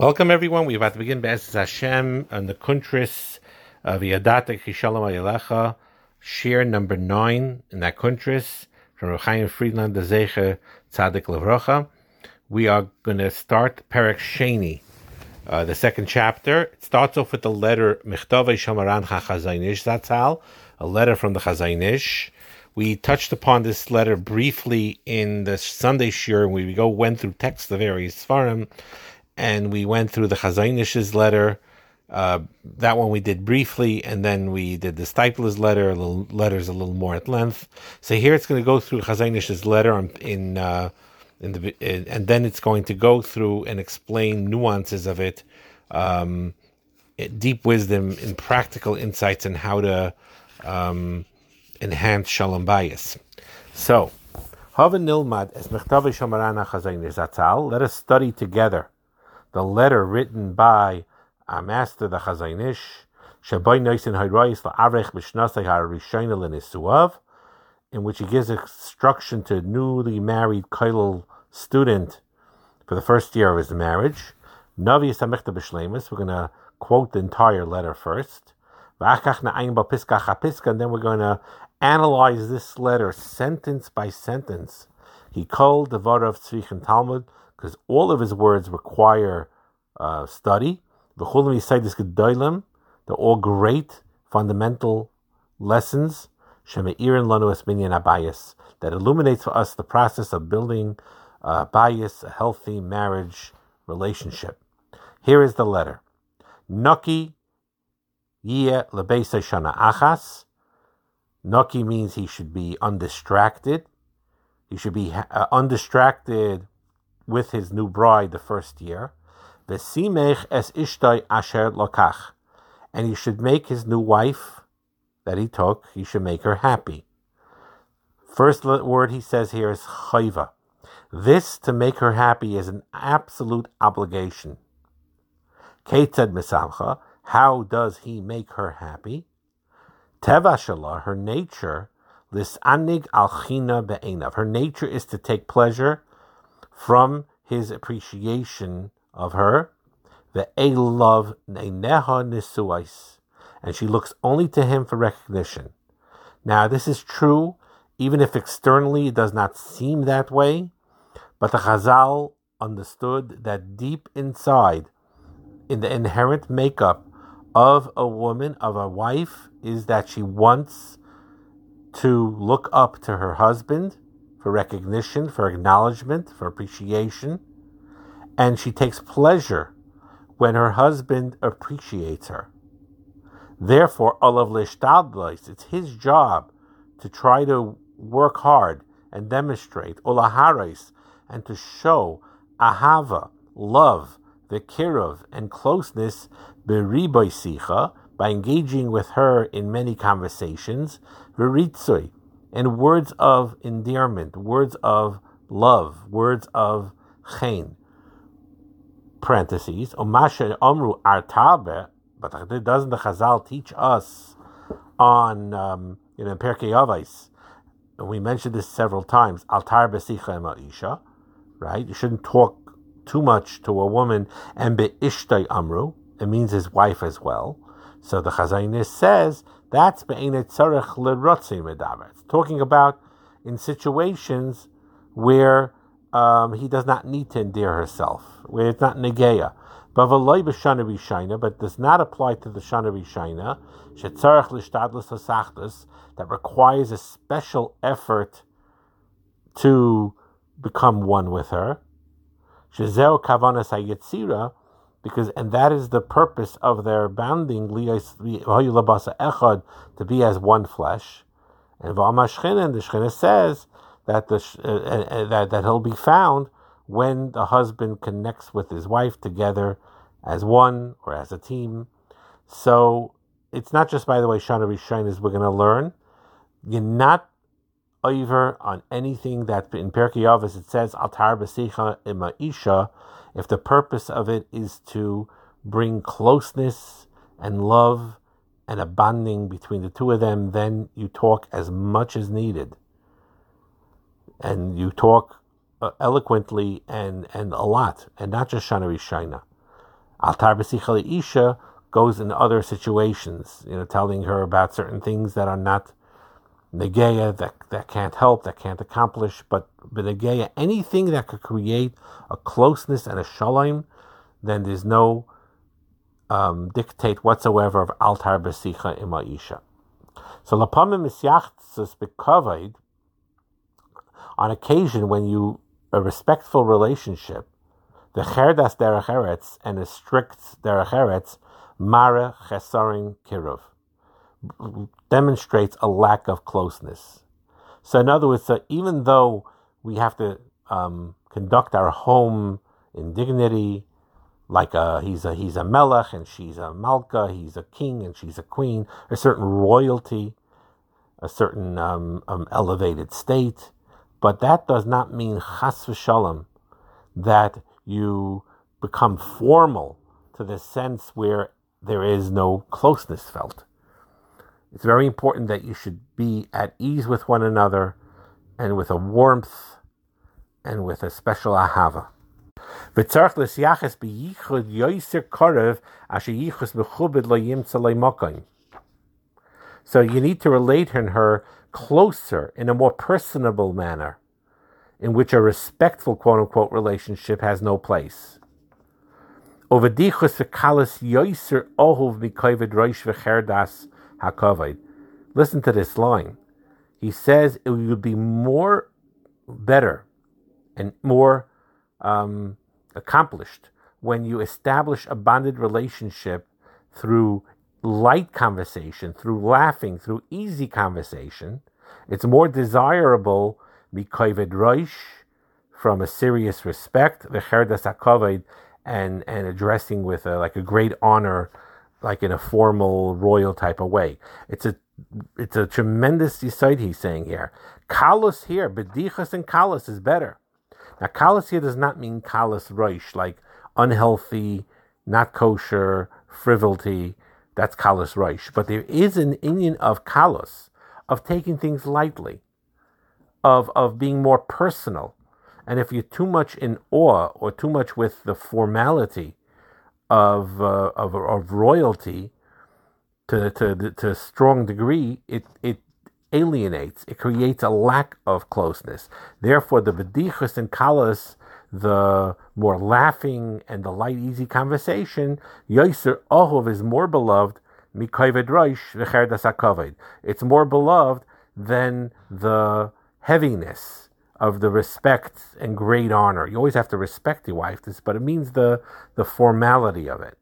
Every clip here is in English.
Welcome, everyone. We're about to begin Be'ez Hashem and the Kuntris of Yadata Kishalom Ayelecha, share number nine in that Kuntris from Chaim Friedland, the Zecher Tzadik Levrocha. We are going to start Perek Sheni, uh, the second chapter. It starts off with the letter Mechtave Shamaran HaChazaynish Zatzal, a letter from the Chazaynish. We touched upon this letter briefly in the Sunday shir. And we go went through text of various Svarim and we went through the Chazaynish's letter. Uh, that one we did briefly, and then we did the Steipler's letter, a little, letters a little more at length. So here it's going to go through Chazaynish's letter in uh, in the in, and then it's going to go through and explain nuances of it, um, deep wisdom and practical insights on how to um, enhance shalom bayis. So, Nilmad as Let us study together the letter written by our master, the Chazaynish, in which he gives instruction to newly married Kailal student for the first year of his marriage. Navi We're going to quote the entire letter first. And then we're going to analyze this letter sentence by sentence. He called the Vara of Tzvich and Talmud because all of his words require uh, study. The Chulim this Gedolim, they're all great fundamental lessons. Shemeirin Lanu Esminyan that illuminates for us the process of building a bias, a healthy marriage relationship. Here is the letter. Naki Yeh Lebeisa Shana Achas. Naki means he should be undistracted. He should be uh, undistracted with his new bride the first year. V'simech es ishtoi asher lokach. And he should make his new wife that he took, he should make her happy. First word he says here is chayva. This to make her happy is an absolute obligation. Ketzed misamcha. How does he make her happy? Teva her nature, lisanig alchina be'enav. Her nature is to take pleasure from his appreciation of her, the a love neha nisuais, and she looks only to him for recognition. Now, this is true, even if externally it does not seem that way, but the Chazal understood that deep inside, in the inherent makeup of a woman, of a wife, is that she wants to look up to her husband for recognition, for acknowledgement, for appreciation, and she takes pleasure when her husband appreciates her. Therefore, Olav Lishtadlis, it's his job to try to work hard and demonstrate Olaharis and to show Ahava, love, the kirov and closeness sicha by engaging with her in many conversations, v'ritzoi, and words of endearment, words of love, words of chen. Parentheses, Omasha Omru Artabe, but doesn't the Chazal teach us on, um, you know, Perkei Avos, and we mentioned this several times, Altar Besicha Ma'isha, right? You shouldn't talk too much to a woman, and Be'ishtay Amru, it means his wife as well. So the Chazaynis says that's be'enet tzarech lerotzi medaber. It's talking about in situations where um, he does not need to endear herself, where it's not negeya. But but does not apply to the shana rishayna shetzarech lishtadlus hasachtus that requires a special effort to become one with her. Shezeo kavanas hayetzira because and that is the purpose of their bounding echad to be as one flesh. And v'amashchina, the Shechina says that the uh, uh, that that he'll be found when the husband connects with his wife together as one or as a team. So it's not just by the way Shana Rishon is we're going to learn. You're not over on anything that in Perkei Avos it says altar b'sicha ima isha if the purpose of it is to bring closeness and love and a bonding between the two of them, then you talk as much as needed. And you talk uh, eloquently and, and a lot, and not just Shana Rishina. Altar b'sicha isha goes in other situations, you know, telling her about certain things that are not negeya, that, that can't help, that can't accomplish, but benegeya, anything that could create a closeness and a shalom, then there's no um, dictate whatsoever of altar b'sicha imaisha. So lapamim misyachtzes bekavod, on occasion when you a respectful relationship, the cherdas derech eretz and a strict derech eretz, mara chesarin kiruv, demonstrates a lack of closeness. So in other words, so even though we have to um, conduct our home in dignity, like a, he's a he's a melech and she's a malka, he's a king and she's a queen, a certain royalty, a certain um, um, elevated state, but that does not mean chas v'shalom that you become formal to the sense where there is no closeness felt. It's very important that you should be at ease with one another and with a warmth and with a special ahava. So you need to relate in her closer in a more personable manner in which a respectful quote unquote relationship has no place. Listen to this line. He says it would be more better and more um, accomplished when you establish a bonded relationship through light conversation, through laughing, through easy conversation. It's more desirable mikovid roish from a serious respect, the hakovid, and and addressing with a, like a great honor, like in a formal royal type of way. It's a it's a tremendous decide he's saying here. Kalos here, bedichas and kalos is better. Now kalos here does not mean kalos roish, like unhealthy, not kosher, frivolity. That's kalos roish. But there is an Indian of kalos, of taking things lightly of of being more personal. And if you're too much in awe or too much with the formality of uh, of, of royalty to, to to a strong degree, it it alienates. It creates a lack of closeness. Therefore, the bedichus and kalas, the more laughing and the light, easy conversation, yoiser ohov is more beloved. It's more beloved than the heaviness of the respect and great honor. You always have to respect your wife, but it means the the formality of it.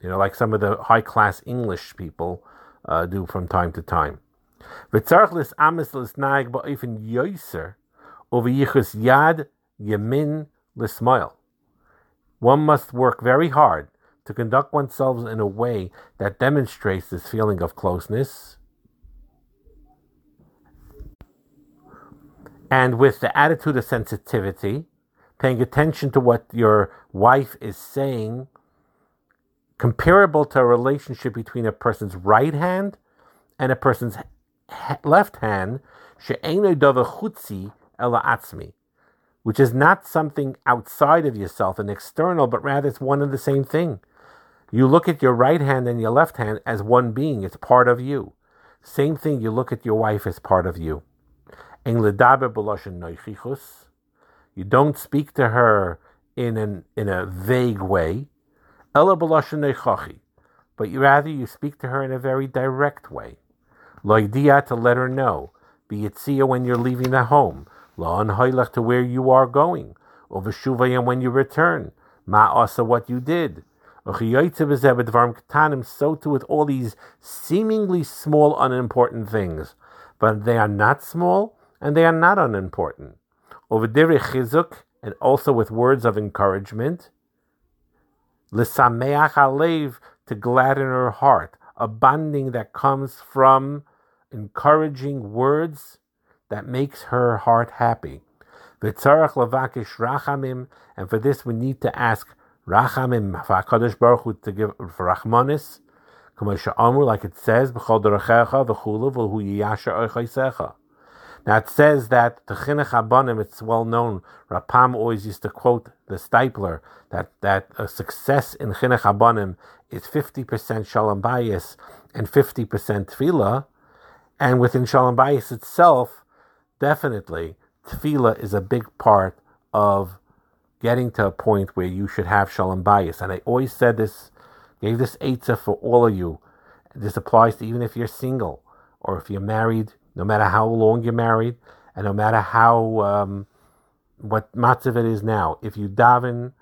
You know, like some of the high class English people uh, do from time to time. yad. One must work very hard to conduct oneself in a way that demonstrates this feeling of closeness and with the attitude of sensitivity, paying attention to what your wife is saying, comparable to a relationship between a person's right hand and a person's left hand, which is not something outside of yourself and external, but rather it's one and the same thing. You look at your right hand and your left hand as one being, it's part of you. Same thing, you look at your wife as part of you. You don't speak to her in an in a vague way. But you rather you speak to her in a very direct way. Loidia to let her know. Be it see when you're leaving the home. La to where you are going. Oveshuvayim when you return. Ma asa what you did. So too with all these seemingly small, unimportant things. But they are not small, and they are not unimportant. Overdiri chizuk, and also with words of encouragement. L'sameach alev, to gladden her heart, a bonding that comes from encouraging words that makes her heart happy. V'tzarach lavakish rachamim, and for this we need to ask rachamim for Hakadosh Baruch Hu to give for rachmanis, like it says, b'chol derechecha v'chulav v'hu yiyasher oichaisecha Now it says that the chinuch abanim, it's well known. Rapam always used to quote the Steipler that that a success in chinuch abanim is fifty percent shalom bayis and fifty percent tefillah, and within shalom bayis itself, definitely tefillah is a big part of getting to a point where you should have shalom bayis. And I always said this, gave this eitzah for all of you. This applies to even if you're single or if you're married no matter how long you're married, and no matter how um, what matzav it is now. If you daven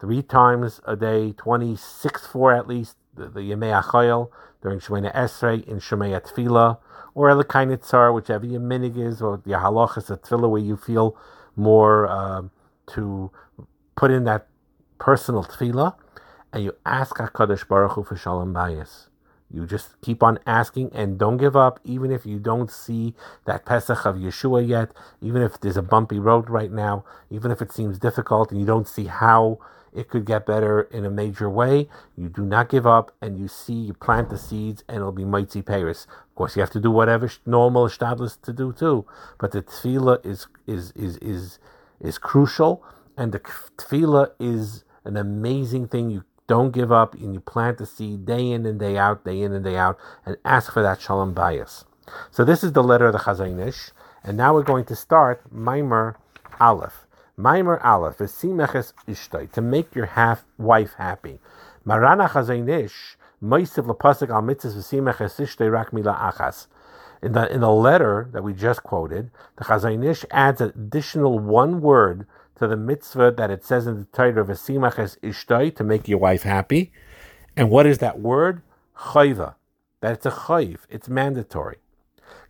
three times a day, twenty six four at least, the, Yemei Achayel during Shemona Esrei in Shemei Tefillah, or Elakainit Tzar, whichever your minig is, or the halachas a Tefillah where you feel more uh, to put in that personal Tefillah, and you ask Hakadosh Baruch Hu for Shalom Bayis. You just keep on asking and don't give up, even if you don't see that Pesach of Yeshua yet, even if there's a bumpy road right now, even if it seems difficult and you don't see how it could get better in a major way. You do not give up and you see, you plant the seeds and it'll be mighty Paris. Of course, you have to do whatever normal Shtadlis to do too, but the tefillah is, is, is, is, is crucial and the tefillah is an amazing thing. You don't give up and you plant the seed day in and day out, day in and day out, and ask for that shalom bayis. So this is the letter of the Chazon Ish, and now we're going to start Maimer Aleph. Maimer Aleph is simeches ishtay, to make your half wife happy. Marana Chazon Ish, Moisiv lepasik al mitzvah ishtay rak mila achas. In the, in the letter that we just quoted, the Chazon Ish adds an additional one word to the mitzvah that it says in the title of Asimach as Ishtay to make your wife happy. And what is that word? Chayva. That it's a chayv. It's mandatory.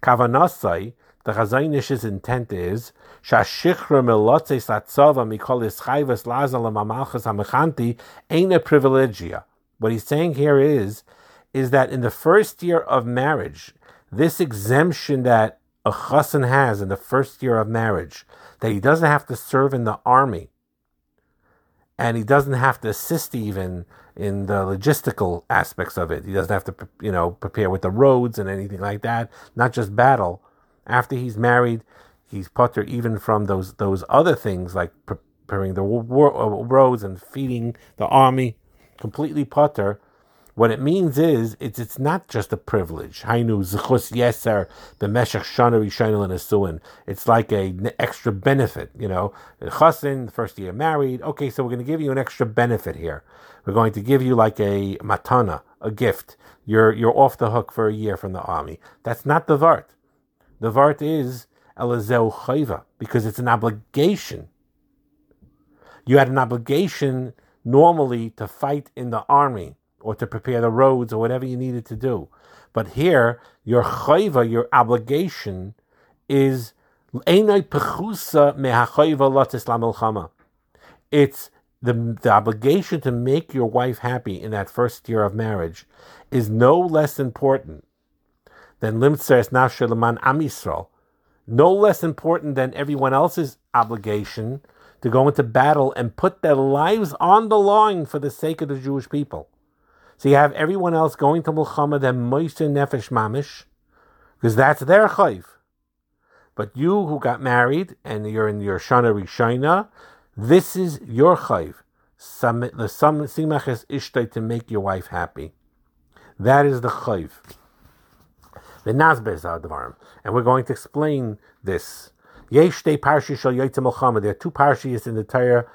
Kavanasai, the Chazonish's intent is Shashichra melotze satzava mikolis chayvas lazal mamalchas hamechanti ain't a privilegia. What he's saying here is, is that in the first year of marriage, this exemption that a chassan has in the first year of marriage, that he doesn't have to serve in the army and he doesn't have to assist even in the logistical aspects of it. He doesn't have to, you know, prepare with the roads and anything like that. Not just battle. After he's married, he's putter even from those those other things like preparing the uh, roads and feeding the army. Completely putter what it means is it's it's not just a privilege. It's like a n- extra benefit. You know, the first year married. Okay, so we're going to give you an extra benefit here. We're going to give you like a matana, a gift. You're you're off the hook for a year from the army. That's not the vart. The vart is elazeu chayva because it's an obligation. You had an obligation normally to fight in the army or to prepare the roads or whatever you needed to do. But here, your chayva, your obligation, is it's the, the obligation to make your wife happy in that first year of marriage is no less important than limtzeres nafshelaman am Yisrael, no less important than everyone else's obligation to go into battle and put their lives on the line for the sake of the Jewish people. So you have everyone else going to Muhammad and Moise Nefesh Mamish, because that's their chayv. But you who got married and you're in your Shana Rishina, this is your chayv. The simach is ishtay to make your wife happy. That is the chayv. The Nazbez Advarim. And we're going to explain this. Yesh parshi shal. There are two parshas in the Torah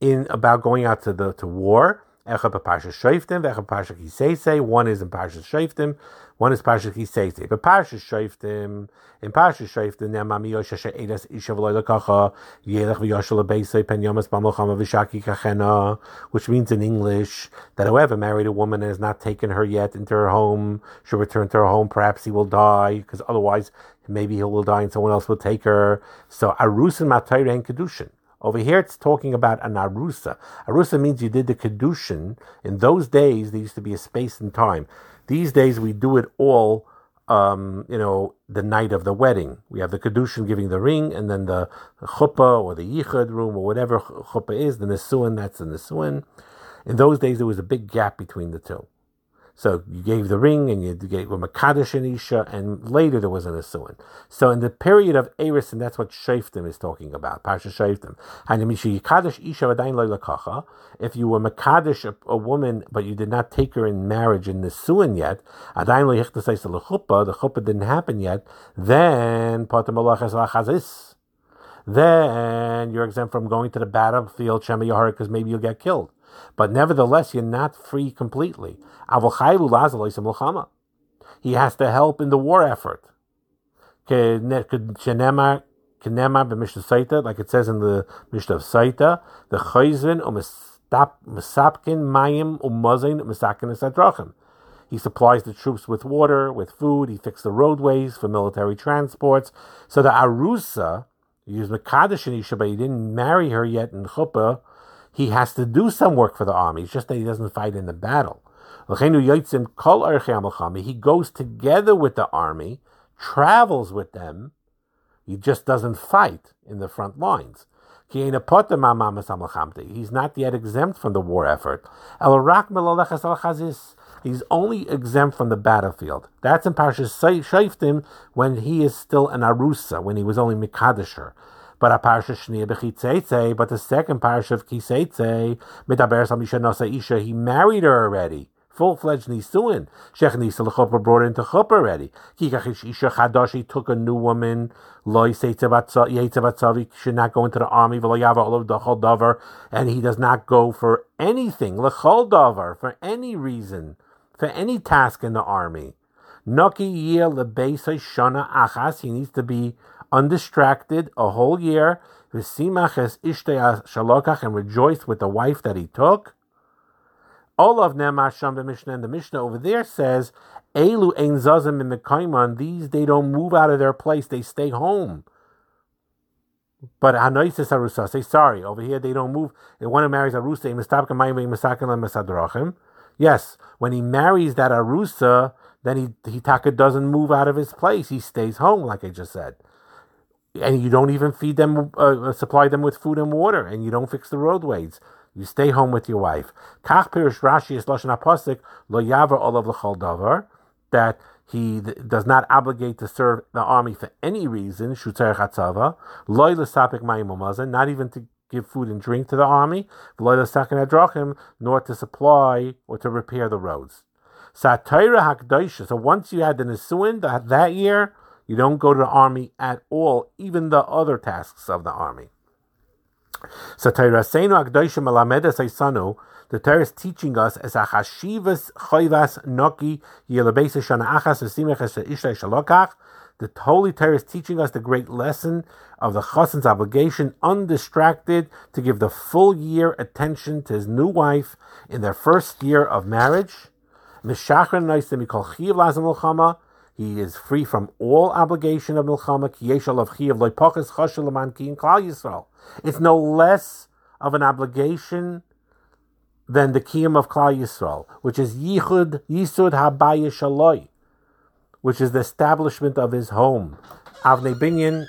in about going out to the to war. Echad Parsha Shoftim, Echad Parsha Kisese. One is in Parsha Shoftim, one is Parsha Kisese. But Parsha Shoftim, in Parsha Shoftim, Nemami Yosha Edas Isha V'loy Lekacha, Yelech V'yoshel Abeisei Pen Yomas Bamochama V'shaki Kachena, which means in English that whoever married a woman and has not taken her yet into her home should return to her home. Perhaps he will die, because otherwise maybe he will die and someone else will take her. So Arus and Matayre Kedushin. Over here, it's talking about an arusa. Arusa means you did the kedushin. In those days, there used to be a space and time. These days, we do it all. Um, you know, the night of the wedding. We have the kedushin giving the ring, and then the chuppah or the yichud room or whatever chuppah is, the nisuin. That's the nisuin. In those days, there was a big gap between the two. So you gave the ring and you gave a Makadish and Isha, and later there was an Asuin. So in the period of Eris, and that's what Shaftim is talking about, Pasha Shaftim. If you were Makadish, a, a woman, but you did not take her in marriage in the Suin yet, the chuppah didn't happen yet, then then you're exempt from going to the battlefield, Shema because maybe you'll get killed. But nevertheless, you're not free completely. He has to help in the war effort. Like it says in the Mishnah of Saita, the chayzin. He supplies the troops with water, with food. He fixes the roadways for military transports. So the arusa, he was Mekadosh in but he didn't marry her yet in Chuppah, he has to do some work for the army. It's just that he doesn't fight in the battle. He goes together with the army, travels with them. He just doesn't fight in the front lines. He's not yet exempt from the war effort. He's only exempt from the battlefield. That's in Parshas Shaftim when he is still an Arusa, when he was only Mikadisher. But a parsha shnia b'chitzeitze, but the second parsha of kiseitze, midaber samisha nasa isha, he married her already. Full-fledged nisuin. Shech nisa l'chuppah brought into chuppah already. Kikachish isha chadash, he took a new woman. Loi yeitzavatzavi should not go into the army. V'loyava olav dachol davar, and he does not go for anything. L'chol davar, for any reason, for any task in the army. Naki yeh lebeisai shana achas, he needs to be undistracted a whole year, v'simach es shalokach, and rejoice with the wife that he took. All of them Sham Mishnah, and the Mishnah over there says, Elu ein zazim in these they don't move out of their place, they stay home. But Hanoisis Arusa, say sorry, over here they don't move. If one marries Arusa, Yes, when he marries that Arusa, then he, he taka doesn't move out of his place. He stays home, like I just said and you don't even feed them, uh, supply them with food and water, and you don't fix the roadways. You stay home with your wife. Kach pirish Rashi is lashon apostik lo yaver olav l'chol davar that he does not obligate to serve the army for any reason. Shutzer chatzava loy l'sapik mayim not even to give food and drink to the army. Loy l'sakin adrachim nor to supply or to repair the roads. Satira hakdaisha. So once you had the nisuin that year you don't go to the army at all, even the other tasks of the army. So the Torah is teaching us as a chashivas choivas noki. The Holy Torah is teaching us the great lesson of the chassan's obligation, undistracted, to give the full year attention to his new wife in their first year of marriage. He is free from all obligation of milchama. It's no less of an obligation than the kiyum of Klal Yisrael, which is yichud yisud habaya which is the establishment of his home. Avnei binyan.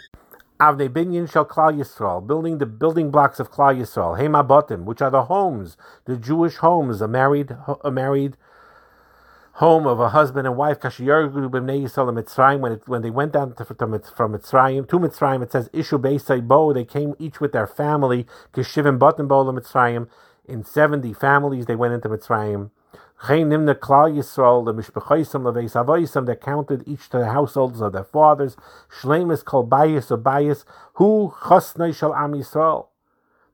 Avnei Binyan shall Klal Yisrael, building the building blocks of Klal Yisrael, Hema which are the homes, the Jewish homes, a married, a married home of a husband and wife, when, it, when they went down to, from Mitzrayim, to Mitzrayim, it says, Ishu Beisai Bo, they came each with their family, Kishivim Batan Bo Mitzrayim, in 70 families they went into Mitzrayim. They counted each to the households of their fathers. Shlemis Kol Bayis or Bayis, Hu Chasnei Shal Am Yisrael.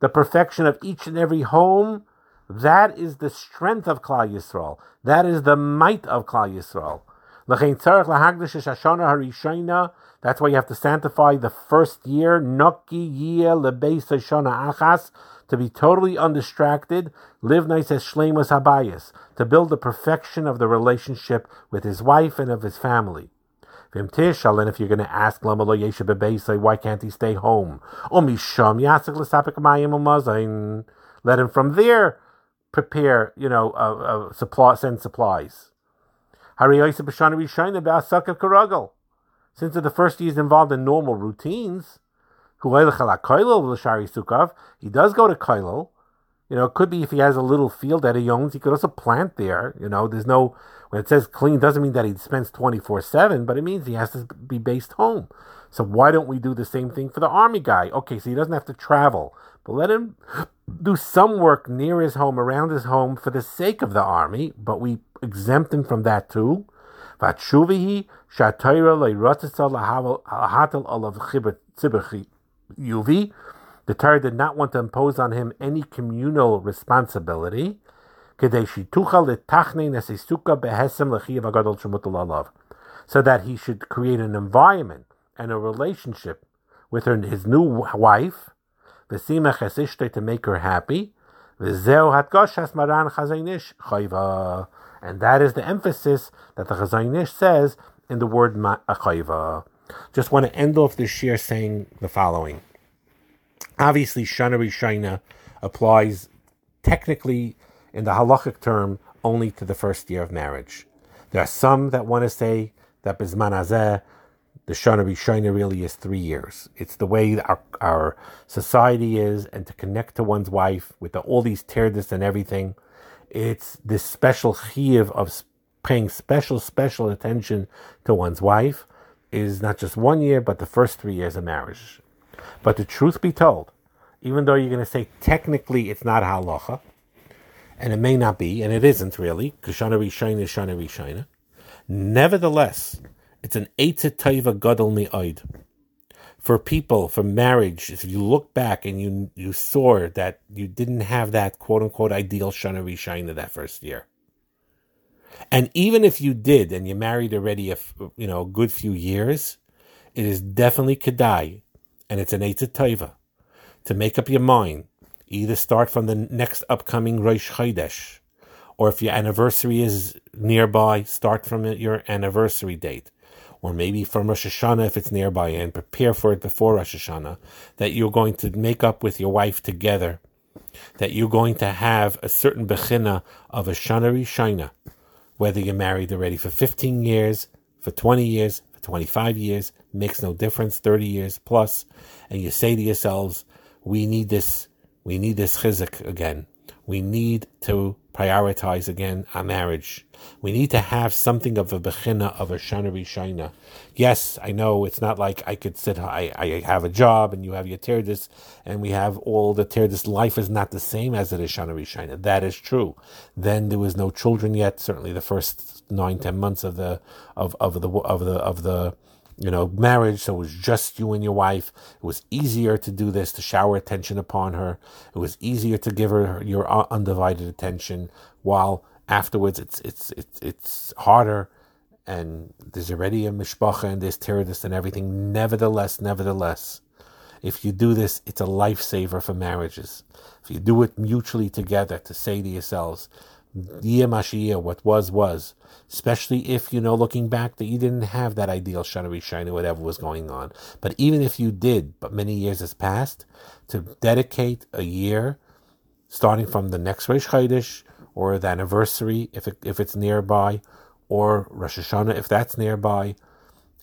The perfection of each and every home that is the strength of Klal Yisrael. That is the might of Klal Yisrael. That's why you have to sanctify the first year, to be totally undistracted, live nice as shlemas habayis, to build the perfection of the relationship with his wife and of his family. And if you're going to ask why can't he stay home? Let him from there prepare, you know, uh, uh, supply, send supplies. Since the first he is involved in normal routines, he does go to Kailal, You know, it could be if he has a little field that he owns, he could also plant there. You know, there's no, when it says clean, doesn't mean that he spends 24 7, but it means he has to be based home. So why don't we do the same thing for the army guy? Okay, so he doesn't have to travel, but let him do some work near his home, around his home, for the sake of the army, but we exempt him from that too. Vatshuvihi shatayra. The Torah did not want to impose on him any communal responsibility. So that he should create an environment and a relationship with his new wife, to make her happy. And that is the emphasis that the Chazon says in the word ma'achayva. Uh, Just want to end off this shir saying the following. Obviously, Shana Rishina applies technically in the halachic term only to the first year of marriage. There are some that want to say that Bizman Azeh, the Shana Rishina really is three years. It's the way our, our society is, and to connect to one's wife with the, all these terdis and everything, it's this special chiyuv of paying special, special attention to one's wife is not just one year, but the first three years of marriage. But the truth be told, even though you're going to say technically it's not halacha, and it may not be, and it isn't really, because Shana Rishina is Shana Rishina, nevertheless, it's an Eitzah Taiva Gadol Mi'oid. For people, for marriage, if you look back and you you saw that you didn't have that quote unquote ideal Shana Rishina that first year, and even if you did and you married already a you know a good few years, it is definitely kedai, and it's an eitzah taiva, to make up your mind. Either start from the next upcoming Rosh Chodesh, or if your anniversary is nearby, start from your anniversary date, or maybe from Rosh Hashanah if it's nearby, and prepare for it before Rosh Hashanah. That you're going to make up with your wife together. That you're going to have a certain bechina of a Shana Rishina whether you're married already for 15 years, for 20 years, for 25 years, makes no difference, 30 years plus, and you say to yourselves, we need this, we need this chizuk again. We need to prioritize again our marriage. We need to have something of a bechina of a shana rishina. Yes, I know it's not like I could sit. I, I have a job and you have your terdis, and we have all the terdis. Life is not the same as it is shana rishina. That is true. Then there was no children yet. Certainly the first nine ten months of the of of the of the of the you know, marriage, so it was just you and your wife. It was easier to do this, to shower attention upon her. It was easier to give her your uh, undivided attention, while afterwards it's it's it's it's harder and there's already a mishpacha and there's terrorists and everything. Nevertheless, nevertheless, if you do this, it's a lifesaver for marriages. If you do it mutually together to say to yourselves, Yeh Mashiach, what was, was. Especially if, you know, looking back that you didn't have that ideal Shana Rishina, whatever was going on. But even if you did, but many years has passed, to dedicate a year, starting from the next Rosh Chodesh, or the anniversary, if, it, if it's nearby, or Rosh Hashanah, if that's nearby,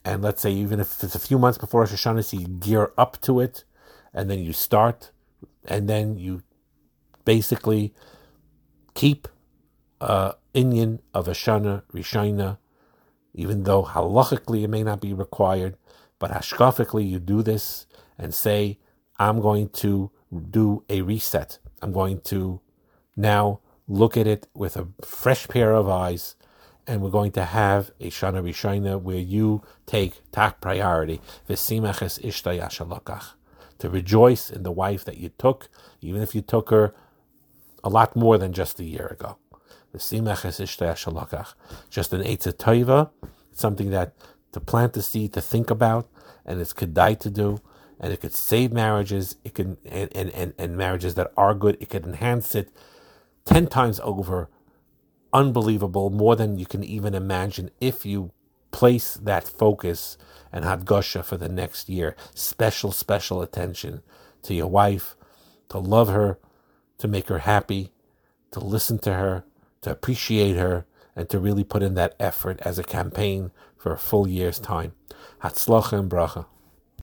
and let's say even if it's a few months before Rosh Hashanah, so you gear up to it, and then you start, and then you basically keep uh, inyan of Ashana Rishina, even though halachically it may not be required, but hashkafically you do this and say, I'm going to do a reset. I'm going to now look at it with a fresh pair of eyes, and we're going to have a Shana Rishina where you take tak priority, v'simaches ishtayashalakach, to rejoice in the wife that you took, even if you took her a lot more than just a year ago. Just an Eitzah Toiva, something that to plant the seed, to think about, and it's kedai to do, and it could save marriages, it can and, and, and, and marriages that are good, it could enhance it ten times over. Unbelievable, more than you can even imagine if you place that focus and hadgosha for the next year. Special, special attention to your wife, to love her, to make her happy, to listen to her, to appreciate her, and to really put in that effort as a campaign for a full year's time. Hatzlacha and bracha.